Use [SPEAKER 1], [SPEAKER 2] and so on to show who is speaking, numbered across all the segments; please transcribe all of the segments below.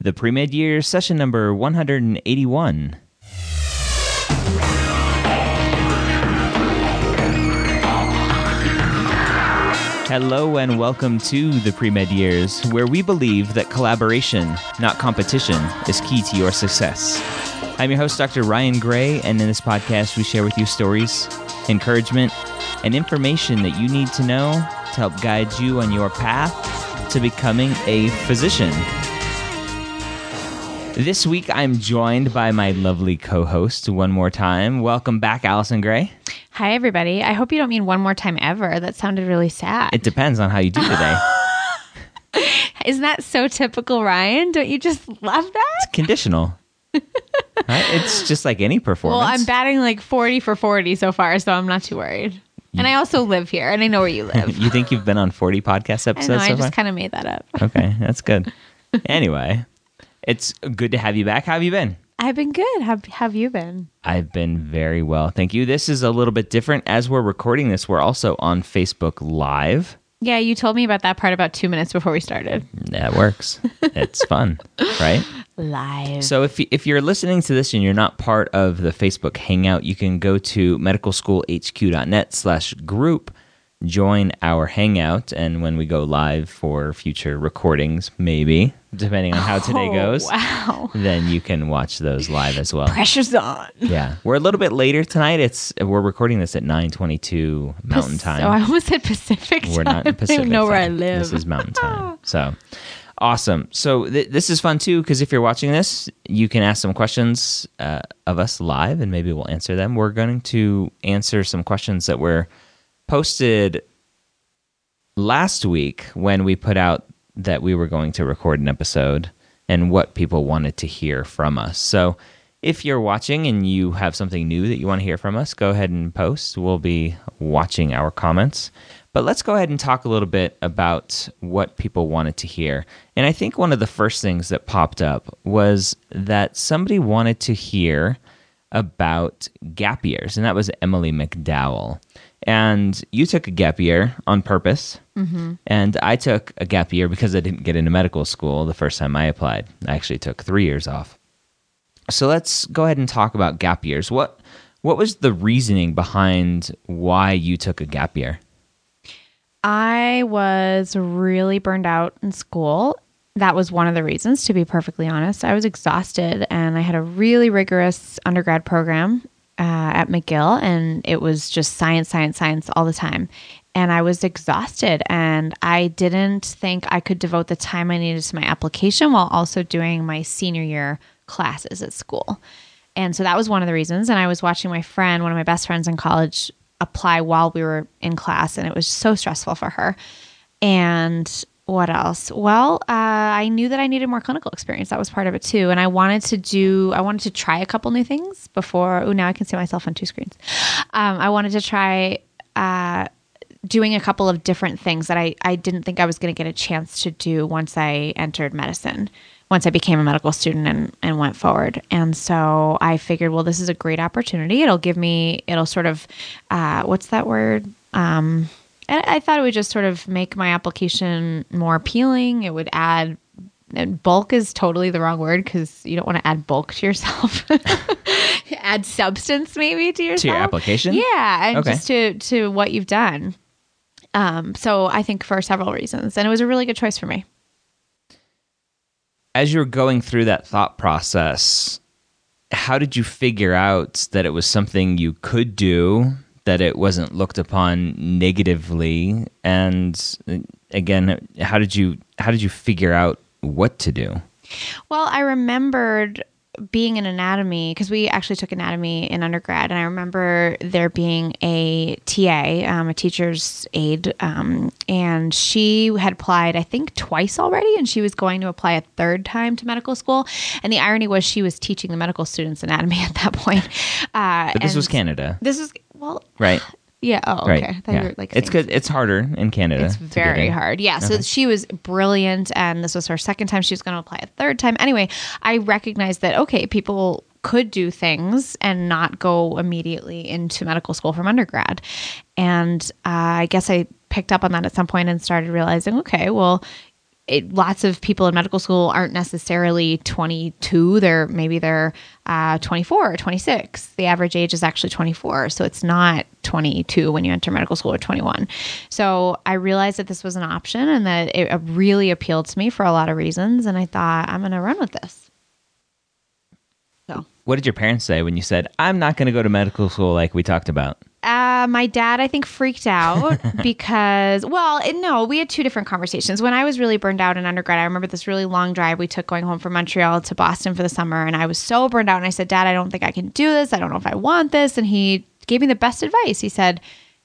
[SPEAKER 1] The pre med year session number 181. Hello and welcome to the Pre Med Years, where we believe that collaboration, not competition, is key to your success. I'm your host, Dr. Ryan Gray, and in this podcast, we share with you stories, encouragement, and information that you need to know to help guide you on your path to becoming a physician. This week, I'm joined by my lovely co host one more time. Welcome back, Allison Gray.
[SPEAKER 2] Hi, everybody. I hope you don't mean one more time ever. That sounded really sad.
[SPEAKER 1] It depends on how you do today.
[SPEAKER 2] Isn't that so typical, Ryan? Don't you just love that?
[SPEAKER 1] It's conditional. Right? It's just like any performance.
[SPEAKER 2] Well, I'm batting like 40 for 40 so far, so I'm not too worried. And I also live here, and I know where you live.
[SPEAKER 1] you think you've been on 40 podcast
[SPEAKER 2] I
[SPEAKER 1] episodes
[SPEAKER 2] know, I
[SPEAKER 1] so
[SPEAKER 2] just kind of made that up.
[SPEAKER 1] Okay, that's good. anyway, it's good to have you back. How have you been?
[SPEAKER 2] I've been good. How have you been?
[SPEAKER 1] I've been very well. Thank you. This is a little bit different. As we're recording this, we're also on Facebook Live.
[SPEAKER 2] Yeah, you told me about that part about two minutes before we started.
[SPEAKER 1] That works. it's fun, right?
[SPEAKER 2] Live.
[SPEAKER 1] So if if you're listening to this and you're not part of the Facebook Hangout, you can go to medicalschoolhq.net slash group, join our Hangout, and when we go live for future recordings, maybe, depending on how today
[SPEAKER 2] Oh,
[SPEAKER 1] goes,
[SPEAKER 2] Wow.
[SPEAKER 1] then you can watch those live as well.
[SPEAKER 2] Pressure's on.
[SPEAKER 1] Yeah. We're a little bit later tonight. It's we're recording this at 922 Mountain Time.
[SPEAKER 2] So I almost said Pacific
[SPEAKER 1] We're
[SPEAKER 2] time.
[SPEAKER 1] not in Pacific.
[SPEAKER 2] I don't know where I live.
[SPEAKER 1] This is Mountain Time. So awesome. So th- this is fun too because if you're watching this, you can ask some questions uh, of us live, and maybe we'll answer them. We're going to answer some questions that were posted last week when we put out that we were going to record an episode and what people wanted to hear from us. So if you're watching and you have something new that you want to hear from us, go ahead and post. We'll be watching our comments. But let's go ahead and talk a little bit about what people wanted to hear. And I think one of the first things that popped up was that somebody wanted to hear about gap years, and that was Emily McDowell. And you took a gap year on purpose, mm-hmm. and I took a gap year because I didn't get into medical school the first time I applied. I actually took three years off. So let's go ahead and talk about gap years. What what was the reasoning behind why you took a gap year?
[SPEAKER 2] I was really burned out in school. That was one of the reasons, to be perfectly honest. I was exhausted and I had a really rigorous undergrad program uh, at McGill, and it was just science, science, science all the time. And I was exhausted, and I didn't think I could devote the time I needed to my application while also doing my senior year classes at school. And so that was one of the reasons. And I was watching my friend, one of my best friends in college, apply while we were in class, and it was so stressful for her. And what else? Well, uh, I knew that I needed more clinical experience. That was part of it too. And I wanted to do, I wanted to try a couple new things before. Oh, now I can see myself on two screens. Um, I wanted to try uh, doing a couple of different things that I, I didn't think I was going to get a chance to do once I entered medicine, once I became a medical student and, and went forward. And so I figured, well, this is a great opportunity. It'll give me, it'll sort of, uh, what's that word? Um, I, I thought it would just sort of make my application more appealing. It would add and bulk is totally the wrong word because you don't want to add bulk to yourself. add substance maybe to yourself.
[SPEAKER 1] To your application?
[SPEAKER 2] Yeah, and
[SPEAKER 1] Okay.
[SPEAKER 2] just to to what you've done. Um, so I think for several reasons, and it was a really good choice for me.
[SPEAKER 1] As you were going through that thought process, how did you figure out that it was something you could do, that it wasn't looked upon negatively, and uh, again, how did you how did you figure out what to do?
[SPEAKER 2] Well, I remembered being in anatomy because we actually took anatomy in undergrad, and I remember there being a TA, um, a teacher's aide, um, and she had applied, I think, twice already, and she was going to apply a third time to medical school. And the irony was she was teaching the medical students anatomy at that point. Uh,
[SPEAKER 1] But this was Canada,
[SPEAKER 2] This was well,
[SPEAKER 1] right?
[SPEAKER 2] yeah. Oh, okay.
[SPEAKER 1] Right. Yeah.
[SPEAKER 2] you were, like
[SPEAKER 1] it's good. It's harder in Canada.
[SPEAKER 2] it's very hard. Yeah. So she was brilliant. And this was her second time. She was going to apply a third time. Anyway, I recognized that, okay, people could do things and not go immediately into medical school from undergrad. And uh, I guess I picked up on that at some point and started realizing, okay, well, it, lots of people in medical school aren't necessarily 22 they're maybe they're uh, 24 or 26 the average age is actually 24 so it's not 22 when you enter medical school or 21 so i realized that this was an option and that it uh, really appealed to me for a lot of reasons and i thought i'm going to run with this. So.
[SPEAKER 1] What did your parents say when you said, "I'm not going to go to medical school like we talked about"?
[SPEAKER 2] Uh, my dad, I think, freaked out because, well, it, no, we had two different conversations. When I was really burned out in undergrad, I remember this really long drive we took going home from Montreal to Boston for the summer. And I was so burned out. And I said, Dad, I don't think I can do this. I don't know if I want this. And he gave me the best advice. He said,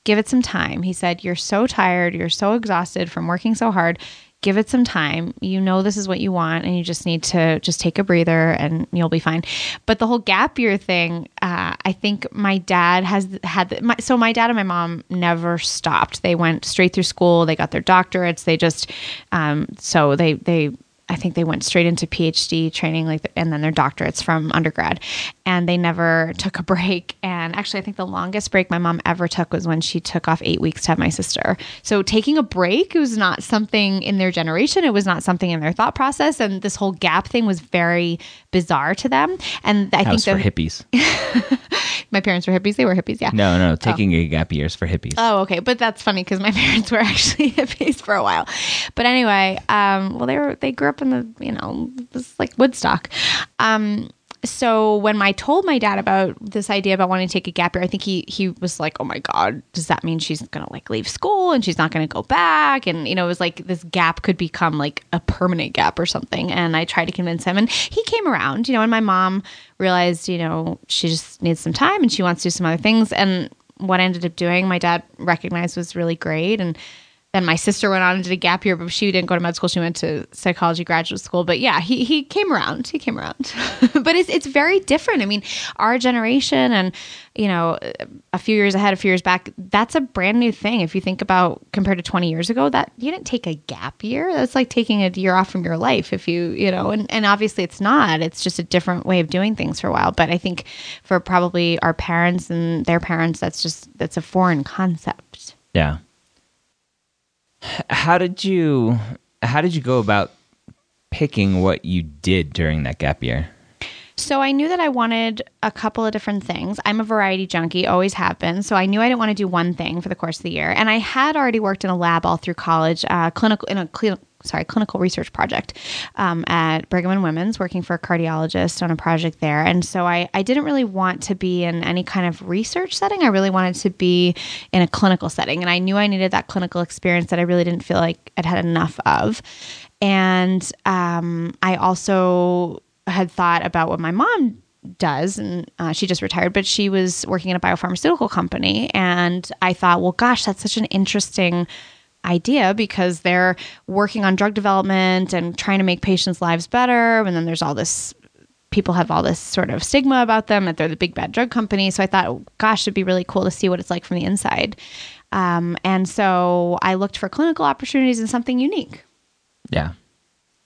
[SPEAKER 2] Give it some time. He said, You're so tired. You're so exhausted from working so hard. Give it some time. You know this is what you want, and you just need to just take a breather, and you'll be fine. But the whole gap year thing, uh, I think my dad has had. The, my, so my dad and my mom never stopped. They went straight through school. They got their doctorates. They just um, so they they I think they went straight into PhD training, like, and then their doctorates from undergrad, and they never took a break. And actually, I think the longest break my mom ever took was when she took off eight weeks to have my sister. So taking a break was not something in their generation. It was not something in their thought process, and this whole gap thing was very bizarre to them. And I think
[SPEAKER 1] for hippies.
[SPEAKER 2] my parents were hippies. They were hippies, yeah.
[SPEAKER 1] No, no, taking a gap year is for hippies.
[SPEAKER 2] Oh, okay, but that's funny because my parents were actually hippies for a while. But anyway, um, well, they were they grew up in the you know this like Woodstock. Um, so when I told my dad about this idea about wanting to take a gap year, I think he he was like, "Oh my god, does that mean she's gonna like leave school and she's not gonna go back?" And you know, it was like this gap could become like a permanent gap or something. And I tried to convince him, and he came around. You know, and my mom realized, you know, she just needs some time and she wants to do some other things. And what I ended up doing, my dad recognized was really great. And then my sister went on and did a gap year, but she didn't go to med school. She went to psychology graduate school. But yeah, he, he came around. He came around. but it's, it's very different. I mean, our generation and, you know, a few years ahead, a few years back, that's a brand new thing. If you think about compared to 20 years ago, that you didn't take a gap year. That's like taking a year off from your life if you, you know, and, and obviously it's not. It's just a different way of doing things for a while. But I think for probably our parents and their parents, that's just, that's a foreign concept.
[SPEAKER 1] Yeah. How did you how did you go about picking what you did during that gap year?
[SPEAKER 2] So I knew that I wanted a couple of different things. I'm a variety junkie, always have been. So I knew I didn't want to do one thing for the course of the year. And I had already worked in a lab all through college, uh, clinical in a cl- sorry clinical research project um, at Brigham and Women's, working for a cardiologist on a project there. And so I I didn't really want to be in any kind of research setting. I really wanted to be in a clinical setting, and I knew I needed that clinical experience that I really didn't feel like I'd had enough of. And um, I also had thought about what my mom does and uh, she just retired but she was working in a biopharmaceutical company and i thought well gosh that's such an interesting idea because they're working on drug development and trying to make patients lives better and then there's all this people have all this sort of stigma about them that they're the big bad drug company so i thought gosh it'd be really cool to see what it's like from the inside um, and so i looked for clinical opportunities and something unique
[SPEAKER 1] Yeah.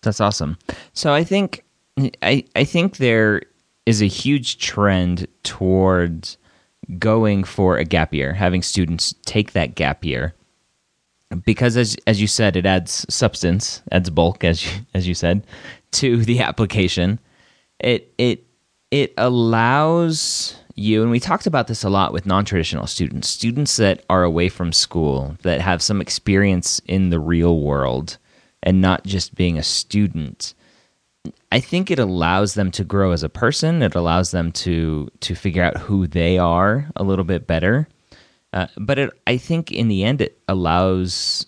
[SPEAKER 1] That's awesome. So I think I I think there is a huge trend towards going for a gap year, having students take that gap year. Because as as you said, it adds substance, adds bulk, as you, as you said, to the application. It it it allows you, and we talked about this a lot with non traditional students, students that are away from school, that have some experience in the real world and not just being a student. I think it allows them to grow as a person. It allows them to to figure out who they are a little bit better. Uh, but it, I think in the end, it allows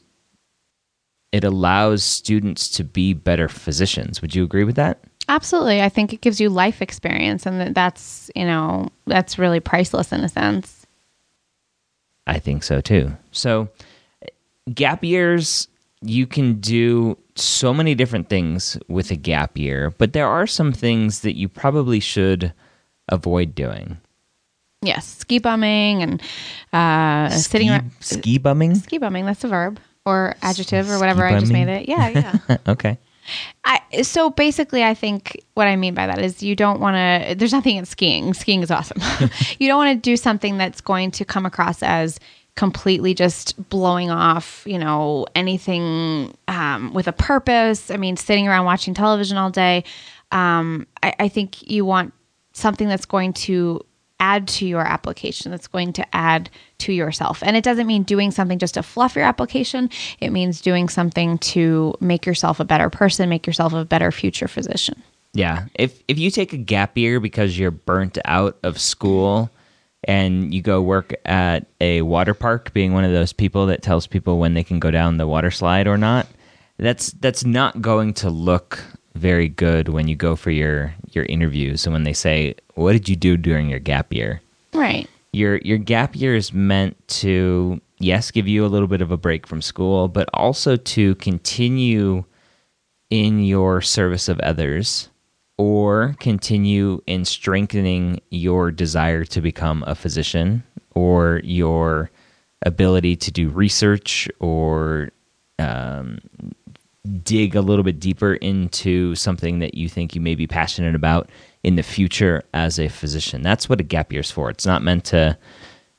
[SPEAKER 1] it allows students to be better physicians. Would you agree with that?
[SPEAKER 2] Absolutely. I think it gives you life experience and that's, you know, that's really priceless in a sense.
[SPEAKER 1] I think so too. So gap years you can do so many different things with a gap year, but there are some things that you probably should avoid doing.
[SPEAKER 2] Yes, ski bumming and uh,
[SPEAKER 1] ski,
[SPEAKER 2] sitting around.
[SPEAKER 1] Ski bumming?
[SPEAKER 2] Ski bumming, that's a verb or adjective or whatever. I just made it. Yeah, yeah.
[SPEAKER 1] okay.
[SPEAKER 2] I, so basically, I think what I mean by that is you don't want to. There's nothing in skiing. Skiing is awesome. you don't want to do something that's going to come across as completely just blowing off, you know, anything um, with a purpose. I mean, sitting around watching television all day. Um, I, I think you want something that's going to add to your application that's going to add to yourself. And it doesn't mean doing something just to fluff your application, it means doing something to make yourself a better person, make yourself a better future physician.
[SPEAKER 1] Yeah. If if you take a gap year because you're burnt out of school and you go work at a water park being one of those people that tells people when they can go down the water slide or not, that's that's not going to look very good when you go for your your interviews and when they say, "What did you do during your gap year?"
[SPEAKER 2] Right.
[SPEAKER 1] Your your gap year is meant to yes, give you a little bit of a break from school, but also to continue in your service of others or continue in strengthening your desire to become a physician or your ability to do research or um, dig a little bit deeper into something that you think you may be passionate about in the future as a physician. That's what a gap year is for. It's not meant to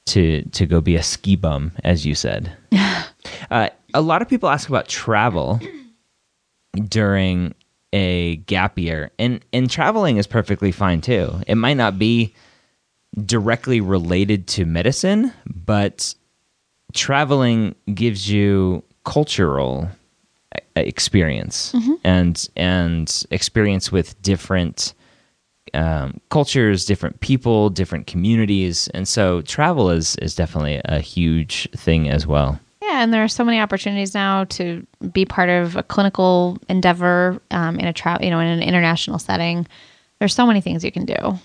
[SPEAKER 1] to to go be a ski bum, as you said. uh, a lot of people ask about travel during a gap year, and and traveling is perfectly fine too. It might not be directly related to medicine, but traveling gives you cultural experience mm-hmm. and and experience with different um, cultures, different people, different communities, and so travel is is definitely a huge thing as well.
[SPEAKER 2] Yeah, and there are so many opportunities now to be part of a clinical endeavor um, in a travel, you know, in an international setting. There's so many things you can do.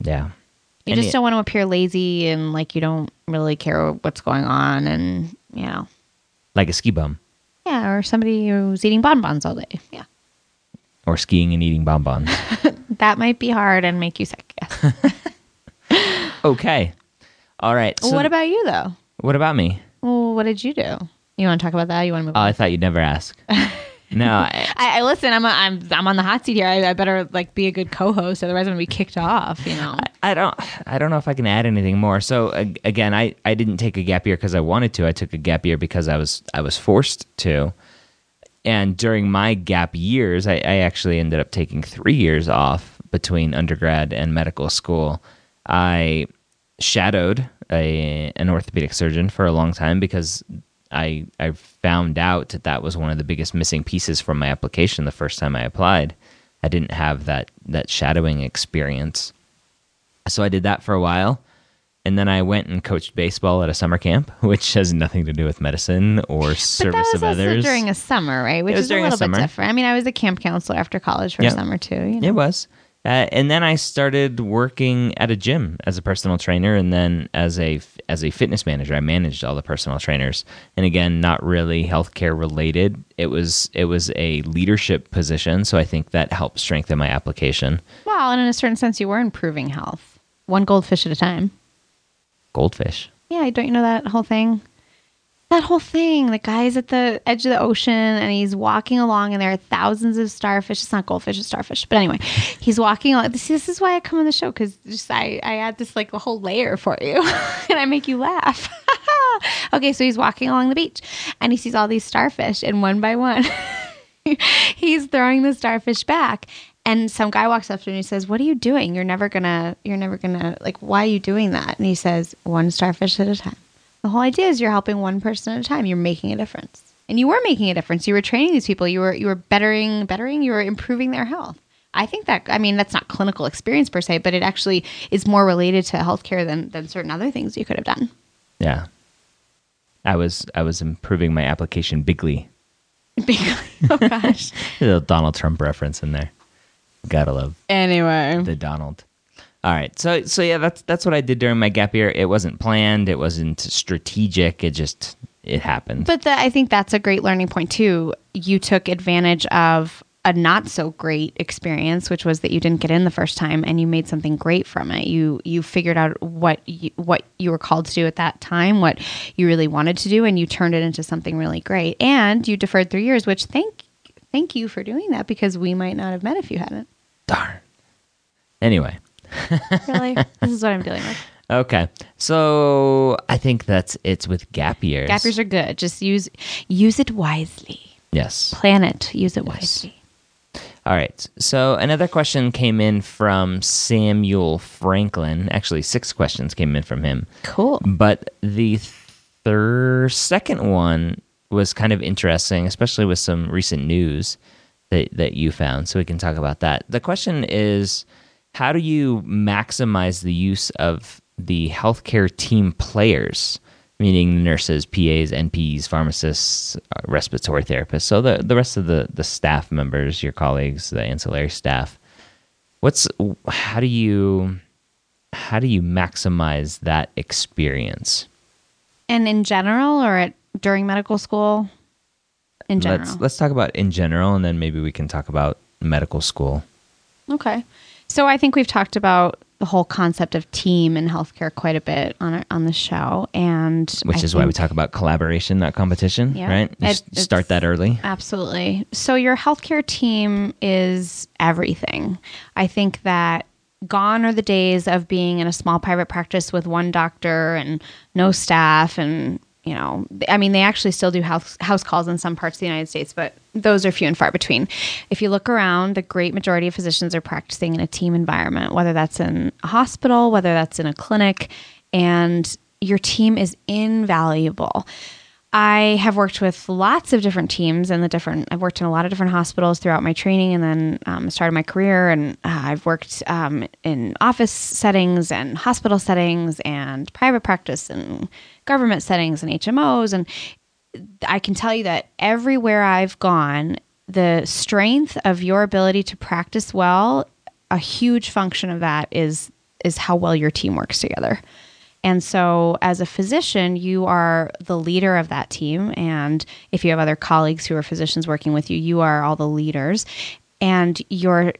[SPEAKER 1] Yeah.
[SPEAKER 2] You and just don't want to appear lazy and like you don't really care what's going on, and you know,
[SPEAKER 1] like a ski bum.
[SPEAKER 2] Yeah, or somebody who's eating bonbons all day. Yeah.
[SPEAKER 1] Or skiing and eating bonbons.
[SPEAKER 2] that might be hard and make you sick. Yes.
[SPEAKER 1] okay. All right.
[SPEAKER 2] So what about you, though?
[SPEAKER 1] What about me?
[SPEAKER 2] Well, what did you do? You want to talk about that? You want to move?
[SPEAKER 1] Oh, on? I thought you'd never ask. No, I,
[SPEAKER 2] I, listen. I'm a, I'm I'm on the hot seat here. I, I better like be a good co-host, otherwise I'm gonna be kicked off. You know.
[SPEAKER 1] I, I don't I don't know if I can add anything more. So uh, again, I I didn't take a gap year because I wanted to. I took a gap year because I was I was forced to. And during my gap years, I, I actually ended up taking three years off between undergrad and medical school. I shadowed a an orthopedic surgeon for a long time because I I found out that that was one of the biggest missing pieces from my application the first time I applied. I didn't have that that shadowing experience. So I did that for a while. And then I went and coached baseball at a summer camp, which has nothing to do with medicine or service
[SPEAKER 2] of
[SPEAKER 1] others.
[SPEAKER 2] during a summer, right? Which is a little bit different. I mean, I was a camp counselor after college for yep. a summer too. You know?
[SPEAKER 1] It was. Uh, and then I started working at a gym as a personal trainer, and then as a as a fitness manager, I managed all the personal trainers. And again, not really healthcare related. It was it was a leadership position, so I think that helped strengthen my application.
[SPEAKER 2] Well, and in a certain sense, you were improving health, one goldfish at a time.
[SPEAKER 1] Goldfish.
[SPEAKER 2] Yeah, don't you know that whole thing? That whole thing. The guy's at the edge of the ocean and he's walking along, and there are thousands of starfish. It's not goldfish, it's starfish. But anyway, he's walking along. This, this is why I come on the show because just I, I add this like a whole layer for you and I make you laugh. okay, so he's walking along the beach and he sees all these starfish, and one by one, he's throwing the starfish back. And some guy walks up to him and he says, What are you doing? You're never gonna, you're never gonna, like, why are you doing that? And he says, One starfish at a time. The whole idea is you're helping one person at a time. You're making a difference. And you were making a difference. You were training these people. You were you were bettering bettering, you were improving their health. I think that I mean that's not clinical experience per se, but it actually is more related to healthcare than than certain other things you could have done.
[SPEAKER 1] Yeah. I was I was improving my application bigly.
[SPEAKER 2] Bigly. Oh gosh.
[SPEAKER 1] A little Donald Trump reference in there. Gotta love
[SPEAKER 2] anyway.
[SPEAKER 1] the Donald. All right. So so yeah, that's that's what I did during my gap year. It wasn't planned, it wasn't strategic, it just it happened.
[SPEAKER 2] But the, I think that's a great learning point too. You took advantage of a not so great experience, which was that you didn't get in the first time, and you made something great from it. You you figured out what you, what you were called to do at that time, what you really wanted to do, and you turned it into something really great. And you deferred three years, which thank thank you for doing that because we might not have met if you hadn't.
[SPEAKER 1] Darn. Anyway.
[SPEAKER 2] Really, this is what I'm dealing with.
[SPEAKER 1] Okay. So I think that's it's with gap years.
[SPEAKER 2] Gap years are good. Just use use it wisely.
[SPEAKER 1] Yes.
[SPEAKER 2] Plan it. Use it
[SPEAKER 1] Yes.
[SPEAKER 2] wisely.
[SPEAKER 1] All right. So another question came in from Samuel Franklin. Actually, six questions came in from him.
[SPEAKER 2] Cool.
[SPEAKER 1] But the third, second one was kind of interesting, especially with some recent news that, that you found. So we can talk about that. The question is how do you maximize the use of the healthcare team players, meaning nurses, PAs, NPs, pharmacists, uh, respiratory therapists? So the, the rest of the, the staff members, your colleagues, the ancillary staff. What's how do you how do you maximize that experience?
[SPEAKER 2] And in general, or at during medical school, in general.
[SPEAKER 1] Let's let's talk about in general, and then maybe we can talk about medical school.
[SPEAKER 2] Okay. So I think we've talked about the whole concept of team in healthcare quite a bit on our, on the show, and
[SPEAKER 1] Which
[SPEAKER 2] I
[SPEAKER 1] is why we talk about collaboration, not competition,
[SPEAKER 2] Yeah.
[SPEAKER 1] right?
[SPEAKER 2] It-
[SPEAKER 1] start that early.
[SPEAKER 2] Absolutely. So your healthcare team is everything. I think that gone are the days of being in a small private practice with one doctor and no staff and you know i mean they actually still do house house calls in some parts of the united states but those are few and far between. If you look around the great majority of physicians are practicing in a team environment whether that's in a hospital whether that's in a clinic and your team is invaluable I have worked with lots of different teams and the different. I've worked in a lot of different hospitals throughout my training, and then um, started my career. And uh, I've worked um, in office settings and hospital settings and private practice and government settings and HMOs. And I can tell you that everywhere I've gone, the strength of your ability to practice well, a huge function of that is is how well your team works together. And so, as a physician, you are the leader of that team. And if you have other colleagues who are physicians working with you, you are all the leaders. And you're,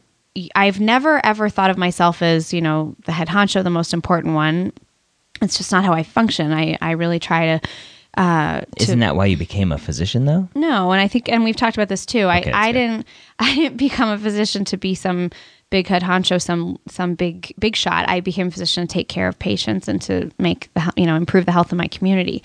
[SPEAKER 2] I've never ever thought of myself as, you know, the head honcho, the most important one. It's just not how I function. I, I really try to, uh, to
[SPEAKER 1] Isn't that why you became a physician, though?
[SPEAKER 2] no, and I think, and we've talked about this too. I,
[SPEAKER 1] Okay,
[SPEAKER 2] I
[SPEAKER 1] good.
[SPEAKER 2] didn't, I didn't become a physician to be some big head honcho, some some big big shot. I became a physician to take care of patients and to make the you know improve the health of my community.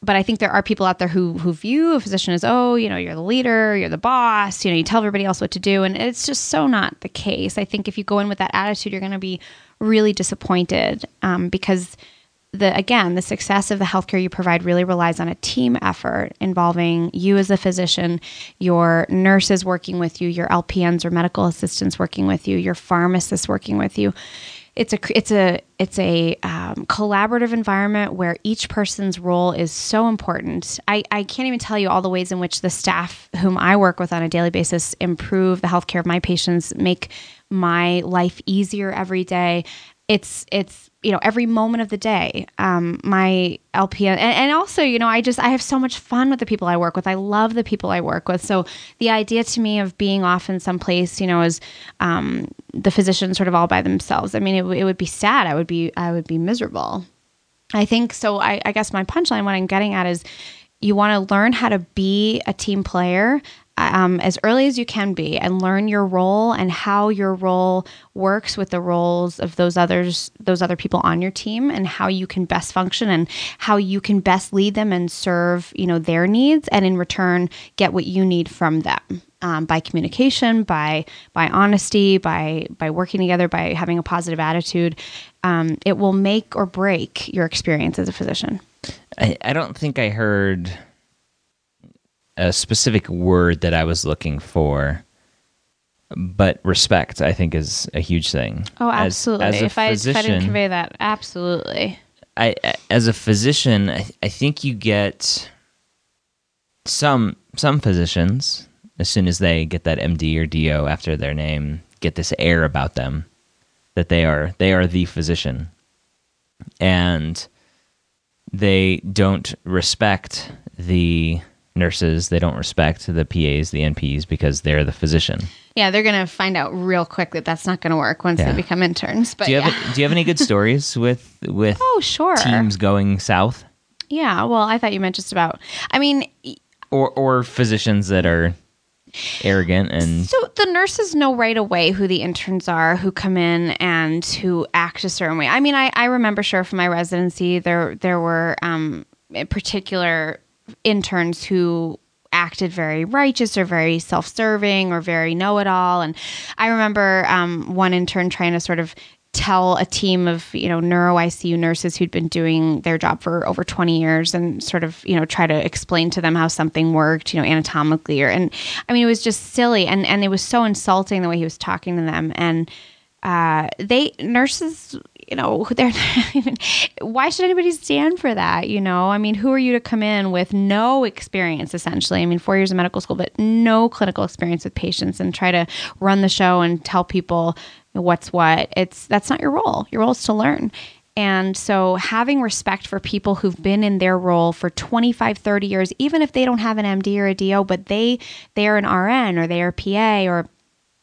[SPEAKER 2] But I think there are people out there who who view a physician as oh you know you're the leader, you're the boss, you know you tell everybody else what to do, and it's just so not the case. I think if you go in with that attitude, you're going to be really disappointed um, because the again the success of the healthcare you provide really relies on a team effort involving you as a physician your nurses working with you your lpns or medical assistants working with you your pharmacists working with you it's a it's a it's a um, collaborative environment where each person's role is so important. I, I can't even tell you all the ways in which the staff whom I work with on a daily basis improve the healthcare of my patients, make my life easier every day. It's it's you know every moment of the day. Um, my LPN and, and also you know I just I have so much fun with the people I work with. I love the people I work with. So the idea to me of being off in some place you know is um, the physician sort of all by themselves. I mean it, it would be sad. I would be I would be miserable. I think so. I, I guess my punchline, what I'm getting at is you want to learn how to be a team player um, as early as you can be and learn your role and how your role works with the roles of those others those other people on your team and how you can best function and how you can best lead them and serve you know their needs and in return get what you need from them um, by communication by by honesty by by working together by having a positive attitude um, it will make or break your experience as a physician.
[SPEAKER 1] I, I don't think I heard a specific word that I was looking for, but respect I think is a huge thing.
[SPEAKER 2] Oh, absolutely. As, as if, I, if I didn't convey that, absolutely.
[SPEAKER 1] I as a physician, I, I think you get some some physicians as soon as they get that MD or DO after their name get this air about them that they are they are the physician and they don't respect the nurses, they don't respect the PAs, the NPs because they're the physician.
[SPEAKER 2] Yeah, they're going to find out real quick that that's not going to work once yeah. they become interns. But
[SPEAKER 1] do you,
[SPEAKER 2] yeah.
[SPEAKER 1] have, do you have any good stories with with
[SPEAKER 2] oh sure
[SPEAKER 1] teams going south?
[SPEAKER 2] Yeah, well, I thought you meant just about. I mean,
[SPEAKER 1] or or physicians that are arrogant and
[SPEAKER 2] so the nurses know right away who the interns are who come in and who act a certain way i mean i, I remember sure from my residency there there were um particular interns who acted very righteous or very self-serving or very know-it-all. And i remember um, one intern trying to sort of tell a team of you know neuro ICU nurses who'd been doing their job for over 20 years and sort of you know try to explain to them how something worked you know anatomically or and I mean it was just silly. And and it was so insulting the way he was talking to them. And uh, they nurses you know they're why should anybody stand for that you know? I mean who are you to come in with no experience essentially? I mean four years of medical school but no clinical experience with patients and try to run the show and tell people what's what. It's that's not your role. Your role is to learn. And so having respect for people who've been in their role for 25, 30 years, even if they don't have an MD or a DO, but they they are an RN or they are PA or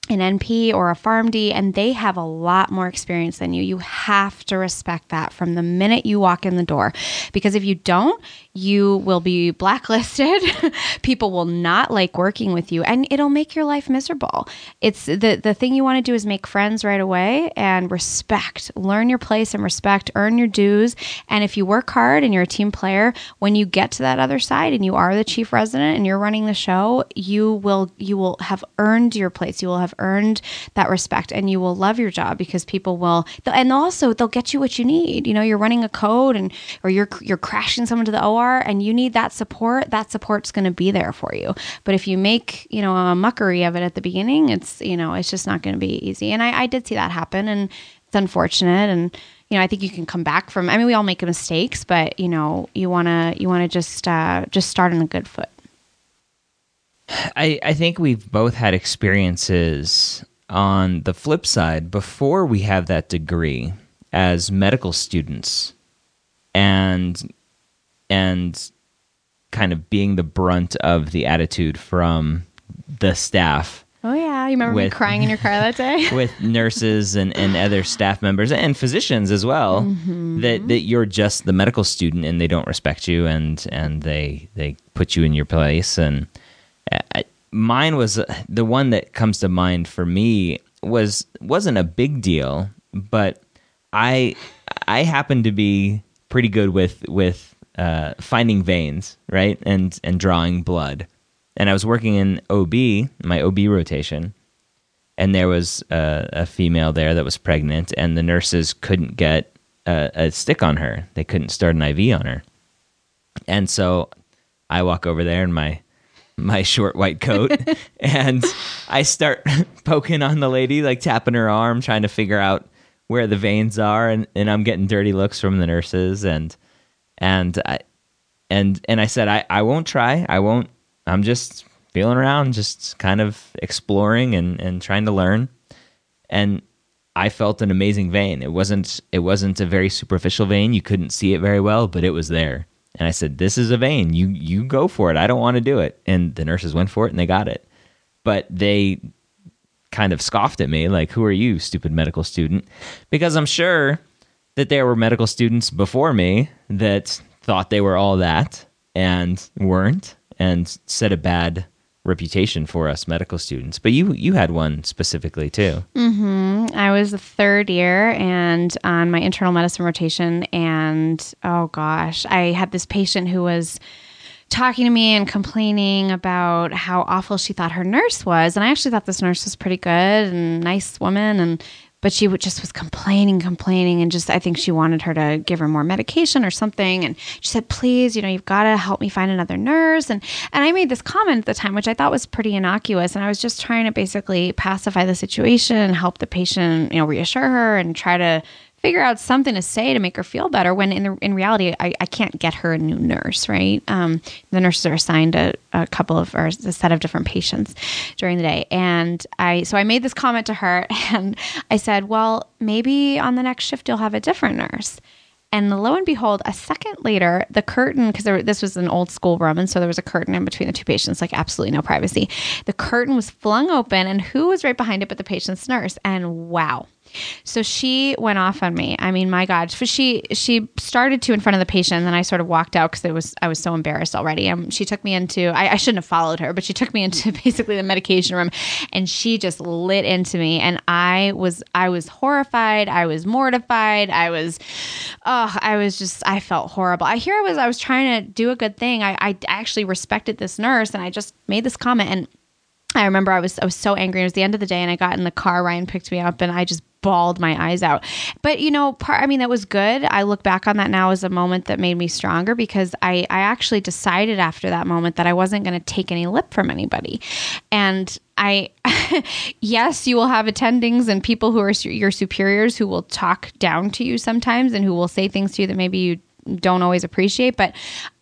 [SPEAKER 2] an NP or a PharmD, and they have a lot more experience than you. You have to respect that from the minute you walk in the door. Because if you don't, you will be blacklisted. People will not like working with you, and it'll make your life miserable. It's the, the thing you want to do is make friends right away and respect. Learn your place and respect, earn your dues. And if you work hard and you're a team player, when you get to that other side and you are the chief resident and you're running the show, you will you will have earned your place. You will have earned that respect and you will love your job because people will and also they'll get you what you need. You know you're running a code and or you're you're crashing someone to the OR and you need that support that support's going to be there for you. But if you make you know a muckery of it at the beginning it's you know it's just not going to be easy. And I, I did see that happen and it's unfortunate and you know i think you can come back from i mean we all make mistakes but you know you want to you want to just uh, just start on a good foot
[SPEAKER 1] I, I think we've both had experiences on the flip side before we have that degree as medical students and and kind of being the brunt of the attitude from the staff.
[SPEAKER 2] Oh yeah, you remember with, me crying in your car that day
[SPEAKER 1] with nurses and, and other staff members and physicians as well. Mm-hmm. That that you're just the medical student and they don't respect you and and they they put you in your place and Mine was the one that comes to mind for me was wasn't a big deal, but I I happened to be pretty good with with uh, finding veins, right, and and drawing blood. And I was working in OB, my OB rotation, and there was a, a female there that was pregnant, and the nurses couldn't get a, a stick on her. They couldn't start an IV on her, and so I walk over there, and my my short white coat and I start poking on the lady, like tapping her arm, trying to figure out where the veins are and, and I'm getting dirty looks from the nurses and and I and and I said I, I won't try. I won't I'm just feeling around, just kind of exploring and, and trying to learn. And I felt an amazing vein. It wasn't it wasn't a very superficial vein. You couldn't see it very well, but it was there. And I said, "This is a vein. You you go for it. I don't want to do it." And the nurses went for it and they got it. But they kind of scoffed at me like, "Who are you, stupid medical student?" Because I'm sure that there were medical students before me that thought they were all that and weren't and set a bad reputation for us medical students. But you you had one specifically too.
[SPEAKER 2] Mm-hmm. I was a third year and on my internal medicine rotation, and oh gosh, I had this patient who was talking to me and complaining about how awful she thought her nurse was. And I actually thought this nurse was pretty good and nice woman and but she just was complaining, complaining, and just I think she wanted her to give her more medication or something. And she said, "Please, you know, you've got to help me find another nurse." And and I made this comment at the time, which I thought was pretty innocuous, and I was just trying to basically pacify the situation and help the patient, you know, reassure her and try to figure out something to say to make her feel better when in the, in reality I, I can't get her a new nurse right um, the nurses are assigned a, a couple of or a set of different patients during the day and i so i made this comment to her and i said well maybe on the next shift you'll have a different nurse and lo and behold, a second later, the curtain, because this was an old school room, and so there was a curtain in between the two patients, like absolutely no privacy. The curtain was flung open, and who was right behind it but the patient's nurse? And wow, so she went off on me. I mean, my God, she she started to in front of the patient, and then I sort of walked out because it was I was so embarrassed already. Um, she took me into I, I shouldn't have followed her, but she took me into basically the medication room, and she just lit into me, and I was I was horrified. I was mortified. I was, oh, I was just I felt horrible. I here I was I was trying to do a good thing. I I actually respected this nurse, and I just made this comment and. I remember I was I was so angry. It was the end of the day, and I got in the car. Ryan picked me up, and I just bawled my eyes out. But you know, part I mean that was good. I look back on that now as a moment that made me stronger because I I actually decided after that moment that I wasn't going to take any lip from anybody. And I yes, you will have attendings and people who are your superiors who will talk down to you sometimes and who will say things to you that maybe you don't always appreciate, but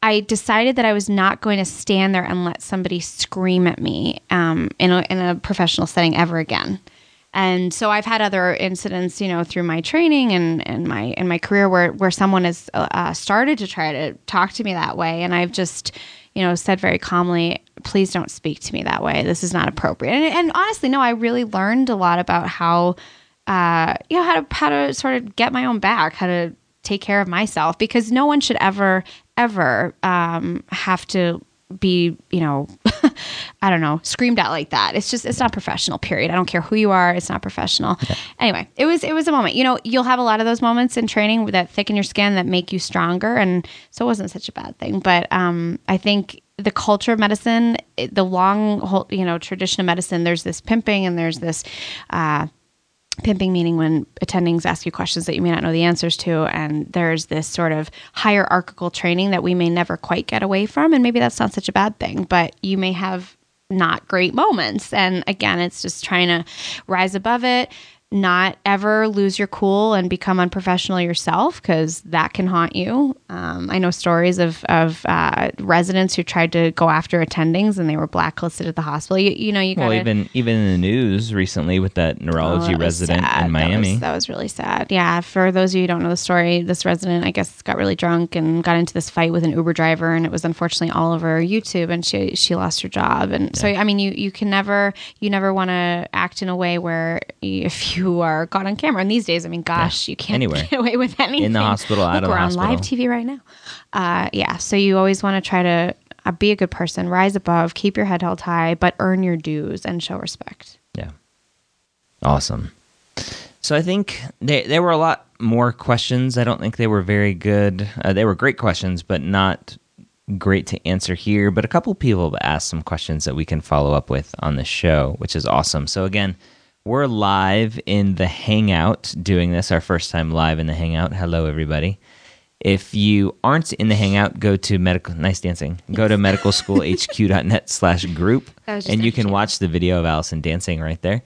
[SPEAKER 2] I decided that I was not going to stand there and let somebody scream at me um, in, a, in a professional setting ever again. And so I've had other incidents, you know, through my training and, and my in my career where where someone has uh, started to try to talk to me that way, and I've just, you know, said very calmly, "Please don't speak to me that way. This is not appropriate." And, and honestly, no, I really learned a lot about how, uh, you know, how to how to sort of get my own back, how to take care of myself, because no one should ever ever um, have to be, you know, I don't know, screamed at like that. It's just it's not professional, period. I don't care who you are, it's not professional. Yeah. Anyway, it was it was a moment. You know, you'll have a lot of those moments in training that thicken your skin that make you stronger and so it wasn't such a bad thing. But um I think the culture of medicine, the long, whole, you know, tradition of medicine, there's this pimping and there's this uh, pimping meaning when attendings ask you questions that you may not know the answers to and there's this sort of hierarchical training that we may never quite get away from and maybe that's not such a bad thing but you may have not great moments. And again it's just trying to rise above it not ever lose your cool and become unprofessional yourself because that can haunt you. Um, I know stories of, of uh, residents who tried to go after attendings and they were blacklisted at the hospital. You, you know, you got
[SPEAKER 1] well, even even in the news recently with that neurology oh, that resident in Miami.
[SPEAKER 2] That was, that was, really sad. Yeah, for those of you who don't know the story, this resident I guess got really drunk and got into this fight with an Uber driver, and it was unfortunately all over YouTube, and she she lost her job. And yeah. so I mean, you you can never you never want to act in a way where if you who are caught on camera. And these days, I mean, gosh, you can't Anywhere. get away with anything.
[SPEAKER 1] In the hospital, out Look, of
[SPEAKER 2] we're
[SPEAKER 1] on
[SPEAKER 2] hospital. live TV right now. Uh, yeah, so you always want to try to uh, be a good person, rise above, keep your head held high, but earn your dues and show respect.
[SPEAKER 1] Yeah. Awesome. So I think they, there were a lot more questions. I don't think they were very good. Uh, they were great questions, but not great to answer here. But a couple people have asked some questions that we can follow up with on the show, which is awesome. So again, we're live in the Hangout doing this, our first time live in the Hangout. Hello, everybody. If you aren't in the Hangout, go to medical. Nice dancing. Go to medicalschoolhq.net slash group, and you can watch the video of Allison dancing right there.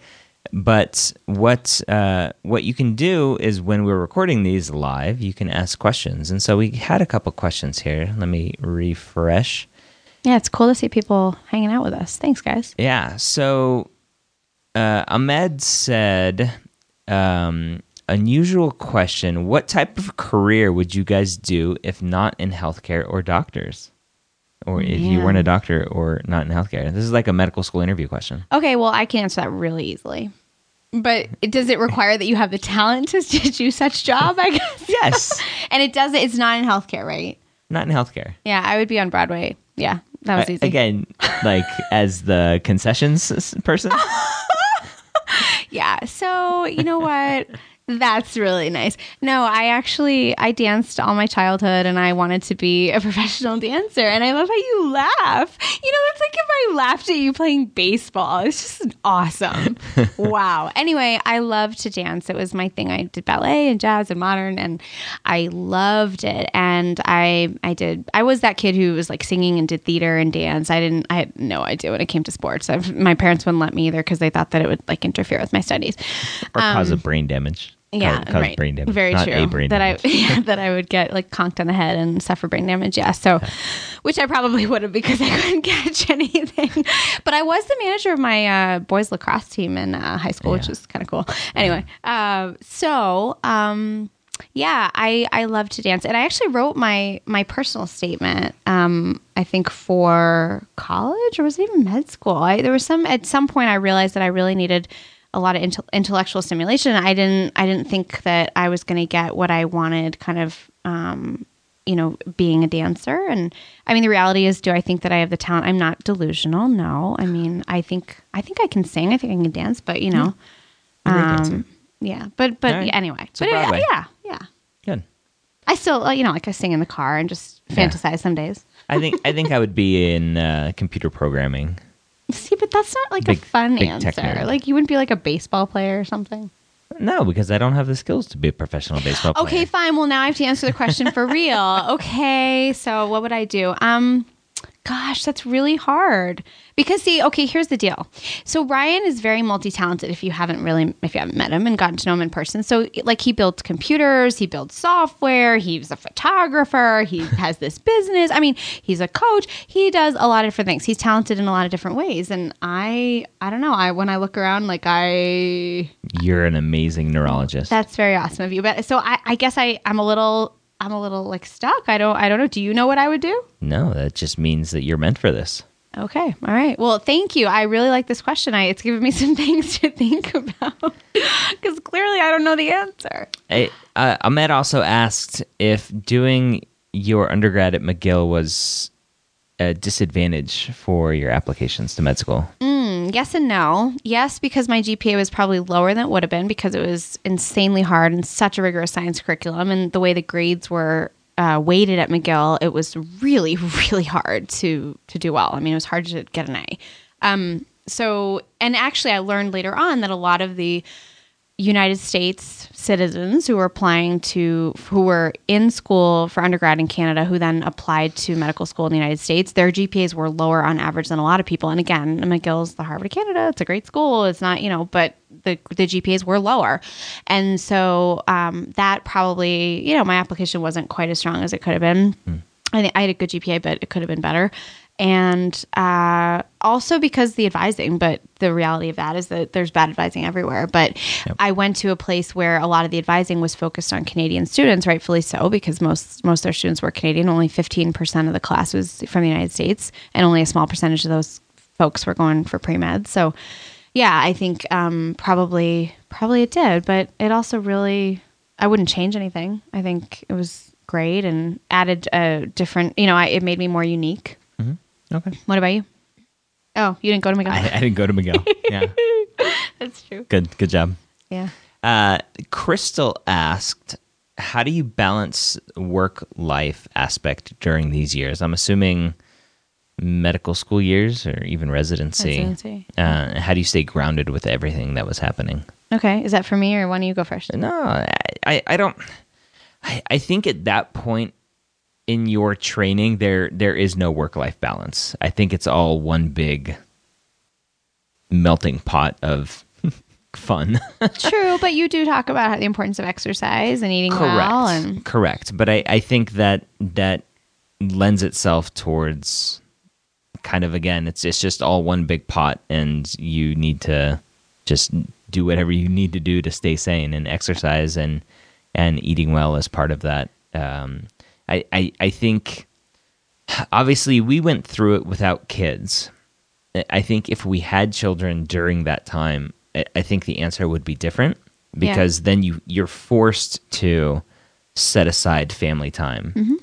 [SPEAKER 1] But what uh, what you can do is when we're recording these live, you can ask questions. And so we had a couple questions here. Let me refresh.
[SPEAKER 2] Yeah, it's cool to see people hanging out with us. Thanks, guys.
[SPEAKER 1] Yeah. So uh, Ahmed said, um, unusual question. What type of career would you guys do if not in healthcare or doctors? Or if you weren't a doctor or not in healthcare? This is like a medical school interview question.
[SPEAKER 2] Okay, well, I can answer that really easily. But it, does it require that you have the talent to, to do such job? I guess.
[SPEAKER 1] Yes.
[SPEAKER 2] and it does. It's not in healthcare, right?
[SPEAKER 1] Not in healthcare.
[SPEAKER 2] Yeah, I would be on Broadway. Yeah, that was
[SPEAKER 1] I-
[SPEAKER 2] easy.
[SPEAKER 1] again, like as the concessions person.
[SPEAKER 2] Yeah. So you know what? That's really nice. No, I actually I danced all my childhood and I wanted to be a professional dancer. And I love how you laugh. You know, it's like if I laughed at you playing baseball. It's just awesome. wow. Anyway, I love to dance. It was my thing. I did ballet and jazz and modern and I loved it. And I I did I was that kid who was like singing and did theater and dance. I didn't I had no idea when it came to sports. i my parents wouldn't let me either because they thought that it would like interfere with my studies.
[SPEAKER 1] or cause a um, brain damage.
[SPEAKER 2] Yeah,
[SPEAKER 1] Cause, cause
[SPEAKER 2] right.
[SPEAKER 1] brain damage.
[SPEAKER 2] Very
[SPEAKER 1] not
[SPEAKER 2] true. That. I yeah, that I would get like conked on the head and suffer brain damage. Yeah, so which I probably would have because I couldn't catch anything. But I was the manager of my uh, boys lacrosse team in uh, high school, which
[SPEAKER 1] Yeah.
[SPEAKER 2] was kind of cool. Anyway, uh, so um, yeah, I I love to dance, and I actually wrote my my personal statement. Um, I think for college or was it even med school? I, there was some at some point I realized that I really needed a lot of intel- intellectual stimulation. I didn't I didn't think that I was going to get what I wanted kind of um, you know being a dancer and I mean the reality is do I think that I have the talent? I'm not delusional. No. I mean, I think I think I can sing, I think I can dance, but you know
[SPEAKER 1] You're a great dancer.
[SPEAKER 2] um, yeah, but but
[SPEAKER 1] right.
[SPEAKER 2] yeah, anyway.
[SPEAKER 1] So
[SPEAKER 2] but
[SPEAKER 1] Broadway.
[SPEAKER 2] yeah, yeah.
[SPEAKER 1] Good.
[SPEAKER 2] I still uh, you know like I sing in the car and just
[SPEAKER 1] Yeah.
[SPEAKER 2] fantasize some days.
[SPEAKER 1] I think I think I would be in uh, computer programming.
[SPEAKER 2] See, but that's not like
[SPEAKER 1] Big-
[SPEAKER 2] a fun
[SPEAKER 1] big
[SPEAKER 2] answer. Like you wouldn't be like a baseball player or something.
[SPEAKER 1] No, because I don't have the skills to be a professional baseball player.
[SPEAKER 2] Okay, fine. Well, now I have to answer the question for real. Okay, so what would I do? Um, gosh, that's really hard because see, okay, here's the deal. So Ryan is very multi-talented. If you haven't really, if you haven't met him and gotten to know him in person, so like he builds computers, he builds software, he's a photographer, he has this business. I mean, he's a coach. He does a lot of different things. He's talented in a lot of different ways, and I, I don't know. I when I look around, like I
[SPEAKER 1] You're an amazing neurologist.
[SPEAKER 2] that's very awesome of you. But so I, I guess I, I'm a little, I'm a little like stuck. I don't, I don't know. Do you know what I would do?
[SPEAKER 1] no, that just means that you're meant for this.
[SPEAKER 2] Okay. All right. Well, thank you. I really like this question. I, it's given me some things to think about because clearly I don't know the answer.
[SPEAKER 1] I, uh, Ahmed also asked if doing your undergrad at McGill was a disadvantage for your applications to med school.
[SPEAKER 2] Mm, yes and no. Yes, because my GPA was probably lower than it would have been because it was insanely hard and such a rigorous science curriculum. And the way the grades were uh, weighted at McGill, it was really, really hard to to do well. I mean, it was hard to get an A. Um, so, and actually, I learned later on that a lot of the United States citizens who were applying to, who were in school for undergrad in Canada, who then applied to medical school in the United States, their GPAs were lower on average than a lot of people. And again, McGill's the Harvard of Canada. It's a great school. It's not, you know, but the, the GPAs were lower. And so um, that probably, you know, my application wasn't quite as strong as it could have been. I think I had a good GPA, but it could have been better. And uh, also because the advising, but the reality of that is that there's bad advising everywhere. But I went to a place where a lot of the advising was focused on Canadian students, rightfully so, because most most of their students were Canadian. Only 15% of the class was from the United States, and only a small percentage of those folks were going for pre med. So, yeah, I think um, probably probably it did, but it also really I wouldn't change anything. I think it was great and added a different. You know, I, it made me more unique.
[SPEAKER 1] Okay.
[SPEAKER 2] What about you? Oh, you didn't go to McGill.
[SPEAKER 1] I, I didn't go to McGill. yeah.
[SPEAKER 2] That's true.
[SPEAKER 1] Good. Good job.
[SPEAKER 2] Yeah.
[SPEAKER 1] Uh, Crystal asked, "How do you balance work life aspect during these years?" I'm assuming medical school years or even residency.
[SPEAKER 2] Residency.
[SPEAKER 1] Uh, how do you stay grounded with everything that was happening?
[SPEAKER 2] Okay. Is that for me or why don't you go first?
[SPEAKER 1] No, I, I, I don't. I, I think at that point in your training, there there is no work life balance. I think it's all one big melting pot of fun.
[SPEAKER 2] True, but you do talk about the importance of exercise and eating well and
[SPEAKER 1] Correct. But I, I think that that lends itself towards kind of again, it's it's just all one big pot and you need to just do whatever you need to do to stay sane and exercise and and eating well as part of that. Um, I, I I think obviously we went through it without kids. I think if we had children during that time, I, think the answer would be different because then you you're forced to set aside family time.
[SPEAKER 2] Mm-hmm.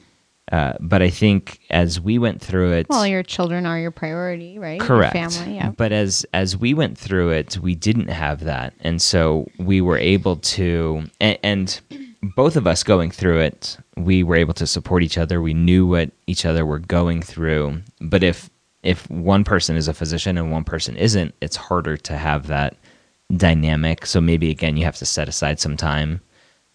[SPEAKER 1] Uh, but I think as we went through it,
[SPEAKER 2] Well, your children are your priority, right? Your
[SPEAKER 1] correct
[SPEAKER 2] family, yeah.
[SPEAKER 1] but as as we went through it we didn't have that and so we were able to and, and both of us going through it we were able to support each other. We knew what each other were going through. But if if one person is a physician and one person isn't it's harder to have that dynamic. So maybe again you have to set aside some time.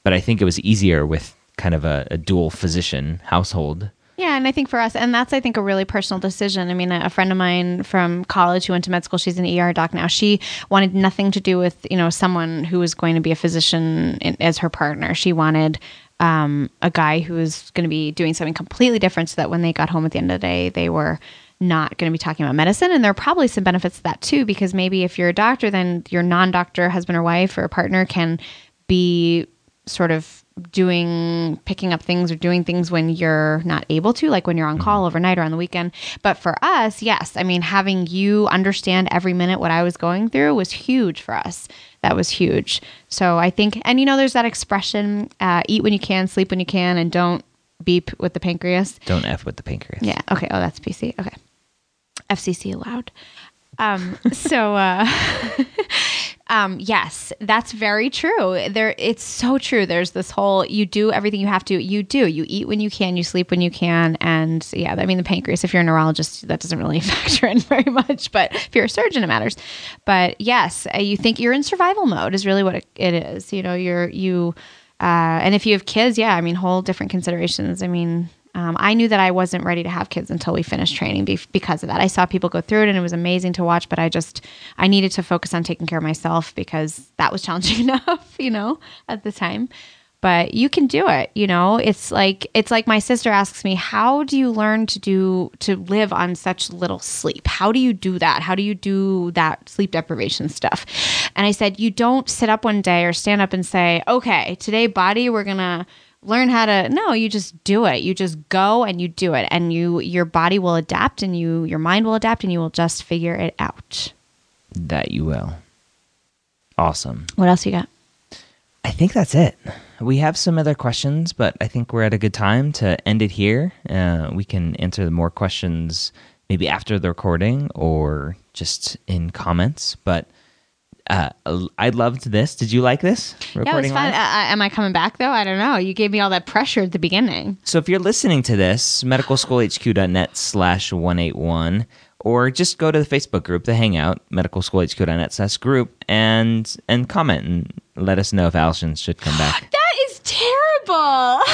[SPEAKER 1] But i think it was easier with kind of a, a dual physician household
[SPEAKER 2] Yeah, and I think for us, and that's I think a really personal decision. I mean, a, a friend of mine from college who went to med school, she's an ER doc now. She wanted nothing to do with you know someone who was going to be a physician in, as her partner. She wanted um, a guy who was going to be doing something completely different, so that when they got home at the end of the day, they were not going to be talking about medicine. And there are probably some benefits to that too, because maybe if you're a doctor, then your non-doctor husband or wife or partner can be sort of doing picking up things or doing things when you're not able to like when you're on call overnight or on the weekend. But for us yes i mean having you understand every minute what i was going through was huge for us. That was huge. So i think and you know there's that expression uh, eat when you can sleep when you can and don't beep with the pancreas.
[SPEAKER 1] Don't f with the pancreas.
[SPEAKER 2] Yeah. Okay. Oh that's pc okay. Fcc allowed um so uh um yes that's very true. There it's so true. There's this whole you do everything you have to you do. You eat when you can you sleep when you can. And yeah i mean the pancreas if you're a neurologist that doesn't really factor in very much but if you're a surgeon it matters. But yes uh, you think you're in survival mode is really what it, it is. You know you're you uh, and if you have kids yeah i mean whole different considerations. I mean um, I knew that I wasn't ready to have kids until we finished training be- because of that. I saw people go through it and it was amazing to watch, but I just, I needed to focus on taking care of myself because that was challenging enough, you know, at the time. But you can do it, you know. It's like it's like my sister asks me, "How do you learn to do to live on such little sleep? How do you do that? How do you do that sleep deprivation stuff?" And I said, "You don't sit up one day or stand up and say, "Okay, today body, we're going to learn how to no you just do it you just go and you do it and you your body will adapt and you your mind will adapt and you will just figure it out
[SPEAKER 1] that you will awesome
[SPEAKER 2] what else you got
[SPEAKER 1] I think that's it. We have some other questions, but I think we're at a good time to end it here. Uh, we can answer more questions maybe after the recording or just in comments. But uh, I loved this. Did you like this?
[SPEAKER 2] Yeah, it was fun. Uh, am I coming back though? I don't know. You gave me all that pressure at the beginning.
[SPEAKER 1] So if you're listening to this, medicalschoolhq.net slash 181 or just go to the Facebook group, the Hangout, medicalschoolhq.net slash group, and and comment and let us know if Allison should come back.
[SPEAKER 2] that is terrible.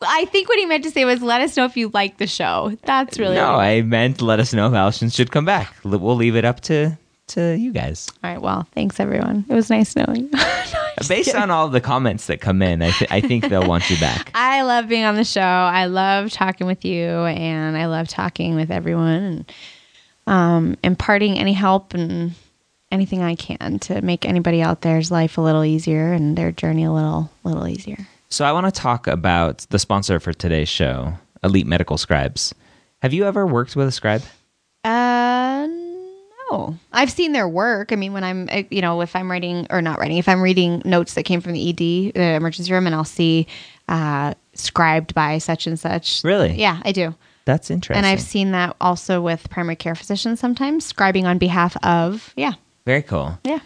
[SPEAKER 2] I think what he meant to say was, "Let us know if you like the show." That's really
[SPEAKER 1] no. I meant let us know if Allison should come back. We'll leave it up to to you guys.
[SPEAKER 2] All right. Well, thanks everyone. It was nice knowing you.
[SPEAKER 1] Based on all the comments that come in, I, th- I think they'll want you back.
[SPEAKER 2] I love being on the show. I love talking with you, and I love talking with everyone and um, imparting any help and anything I can to make anybody out there's life a little easier and their journey a little little easier.
[SPEAKER 1] So I want to talk about the sponsor for today's show, Elite Medical Scribes. Have you ever worked with a scribe?
[SPEAKER 2] Uh, no. I've seen their work. I mean, when I'm, you know, if I'm writing or not writing, if I'm reading notes that came from the ED, the emergency room, and I'll see uh, scribed by such and such.
[SPEAKER 1] Really?
[SPEAKER 2] Yeah, I do.
[SPEAKER 1] That's interesting.
[SPEAKER 2] And I've seen that also with primary care physicians sometimes, scribing on behalf of, yeah.
[SPEAKER 1] Very cool.
[SPEAKER 2] Yeah.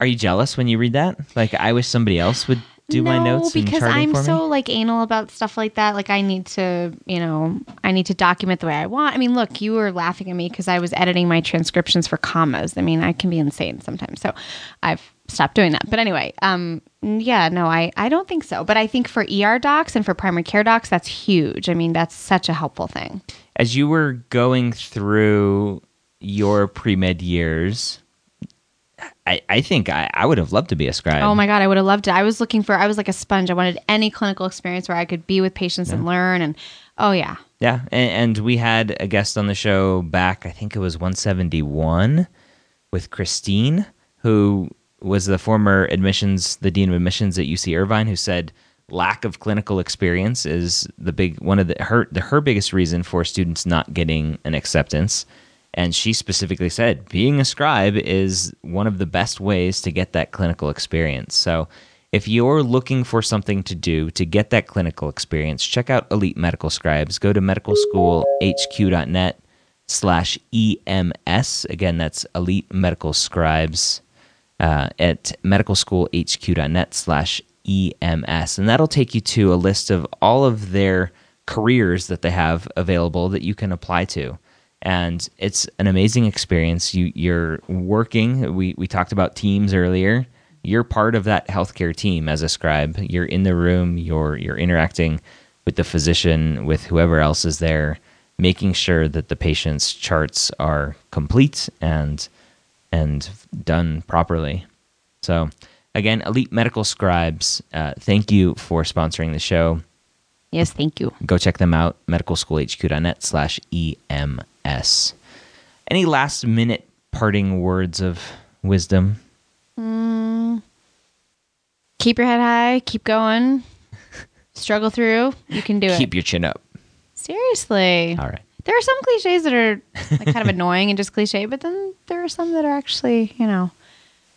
[SPEAKER 1] Are you jealous when you read that? Like, I wish somebody else would do
[SPEAKER 2] no,
[SPEAKER 1] my notes
[SPEAKER 2] because I'm so like anal about stuff like that. Like I need to, you know, I need to document the way I want. I mean, look, you were laughing at me because I was editing my transcriptions for commas. I mean, I can be insane sometimes, so I've stopped doing that. But anyway, um, yeah, no, I I don't think so. But I think for ER docs and for primary care docs, that's huge. I mean, that's such a helpful thing.
[SPEAKER 1] As you were going through your pre med years, I, I think I, I would have loved to be a scribe.
[SPEAKER 2] Oh my God, I would have loved it. I was looking for, I was like a sponge. I wanted any clinical experience where I could be with patients yeah. and learn. And oh, yeah.
[SPEAKER 1] Yeah. And, and, we had a guest on the show back, I think it was 171 with Christine, who was the former admissions, the dean of admissions at UC Irvine, who said lack of clinical experience is the big one of the her the, her biggest reason for students not getting an acceptance And she specifically said being a scribe is one of the best ways to get that clinical experience. So if you're looking for something to do to get that clinical experience, check out Elite Medical Scribes. Go to medicalschoolhq.net slash EMS. Again, that's Elite Medical Scribes uh, at medicalschoolhq.net slash EMS. And that'll take you to a list of all of their careers that they have available that you can apply to. And it's an amazing experience. You, you're working, we, we talked about teams earlier you're part of that healthcare team as a scribe. You're in the room, you're you're interacting with the physician, with whoever else is there, making sure that the patient's charts are complete and and done properly. So again, Elite Medical Scribes, uh, thank you for sponsoring the show.
[SPEAKER 2] Yes, thank you.
[SPEAKER 1] Go check them out, medicalschoolhq.net slash EMS. Any last minute parting words of wisdom?
[SPEAKER 2] Mm, keep your head high. Keep going. Struggle through. You can do
[SPEAKER 1] Keep
[SPEAKER 2] it.
[SPEAKER 1] Keep your chin up.
[SPEAKER 2] Seriously.
[SPEAKER 1] All right.
[SPEAKER 2] There are some cliches that are like kind of annoying and just cliche, but then there are some that are actually, you know,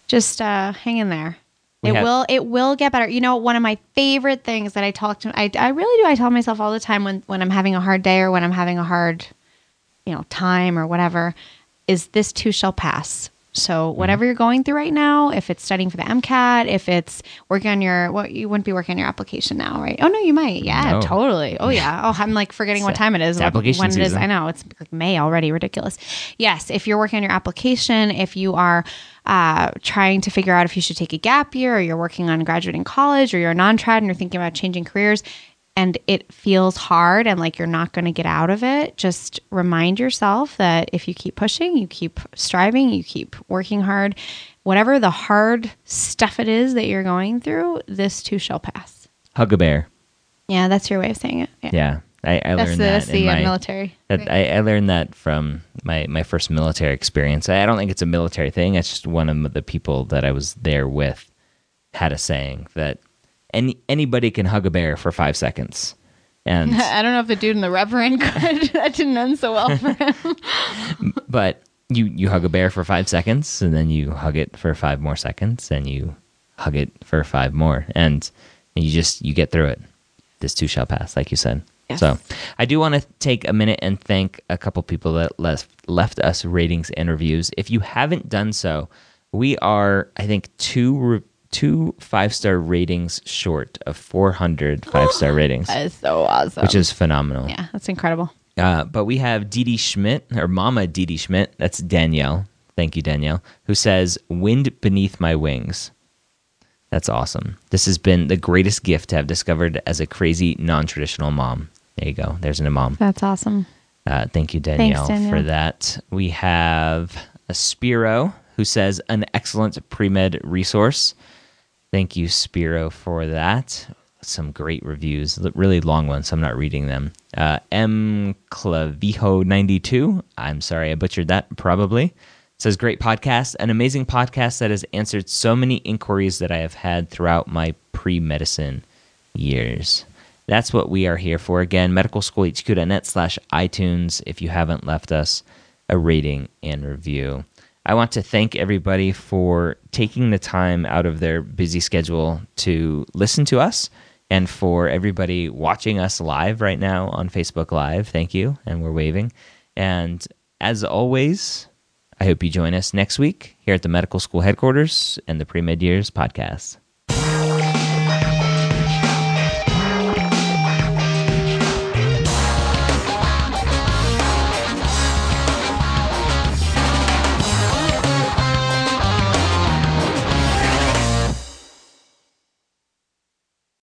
[SPEAKER 2] just uh, hang in there. We it have- will it will get better. You know, one of my favorite things that I talk to I, I really do I tell myself all the time when when I'm having a hard day or when I'm having a hard, you know, time or whatever, is this too shall pass. So mm-hmm. whatever you're going through right now, if it's studying for the MCAT, if it's working on your what well, you wouldn't be working on your application now, right? Oh no, you might. Yeah, no. totally. Oh yeah. Oh, I'm like forgetting what time it is.
[SPEAKER 1] application when
[SPEAKER 2] season. it is. I know it's like May already. Ridiculous. Yes, if you're working on your application, if you are uh, trying to figure out if you should take a gap year, or you're working on graduating college, or you're a non-trad and you're thinking about changing careers, and it feels hard and like you're not going to get out of it, just remind yourself that if you keep pushing, you keep striving, you keep working hard, whatever the hard stuff it is that you're going through, this too shall pass.
[SPEAKER 1] Hug a bear.
[SPEAKER 2] Yeah, that's your way of saying it.
[SPEAKER 1] Yeah. yeah I, I learned the, that uh, my,
[SPEAKER 2] military.
[SPEAKER 1] That, I, I, learned that from my, my first military experience. I don't think it's a military thing. It's just one of the people that I was there with had a saying that any anybody can hug a bear for five seconds. And
[SPEAKER 2] I don't know if the dude in the Revenant could. that didn't end so well for him.
[SPEAKER 1] but you you hug a bear for five seconds, and then you hug it for five more seconds, and you hug it for five more, and, and you just you get through it. This too shall pass, like you said. Yes. So, I do want to take a minute and thank a couple people that left left us ratings and reviews. If you haven't done so, we are I think two re- two five star ratings short of 400 five star ratings.
[SPEAKER 2] That is so awesome.
[SPEAKER 1] Which is phenomenal.
[SPEAKER 2] Yeah, that's incredible.
[SPEAKER 1] Uh, but we have Dee Schmidt, or Mama Dee Schmidt, that's Danielle. Thank you, Danielle, who says, Wind beneath my wings. That's awesome. This has been the greatest gift to have discovered as a crazy non traditional mom. There you go. There's an imam.
[SPEAKER 2] That's awesome.
[SPEAKER 1] Uh, thank you, Danielle, Thanks, Danielle, for that. We have a Spiro who says, an excellent pre med resource. Thank you, Spiro, for that. Some great reviews, really long ones, so I'm not reading them. Uh, M. Clavijo92, I'm sorry I butchered that, probably. says, Great podcast, an amazing podcast that has answered so many inquiries that I have had throughout my pre medicine years. That's what we are here for. Again, medicalschoolhq.net slash iTunes if you haven't left us a rating and review. I want to thank everybody for taking the time out of their busy schedule to listen to us and for everybody watching us live right now on Facebook Live. Thank you. And we're waving. And as always, I hope you join us next week here at the Medical School Headquarters and the Pre Med Years podcast.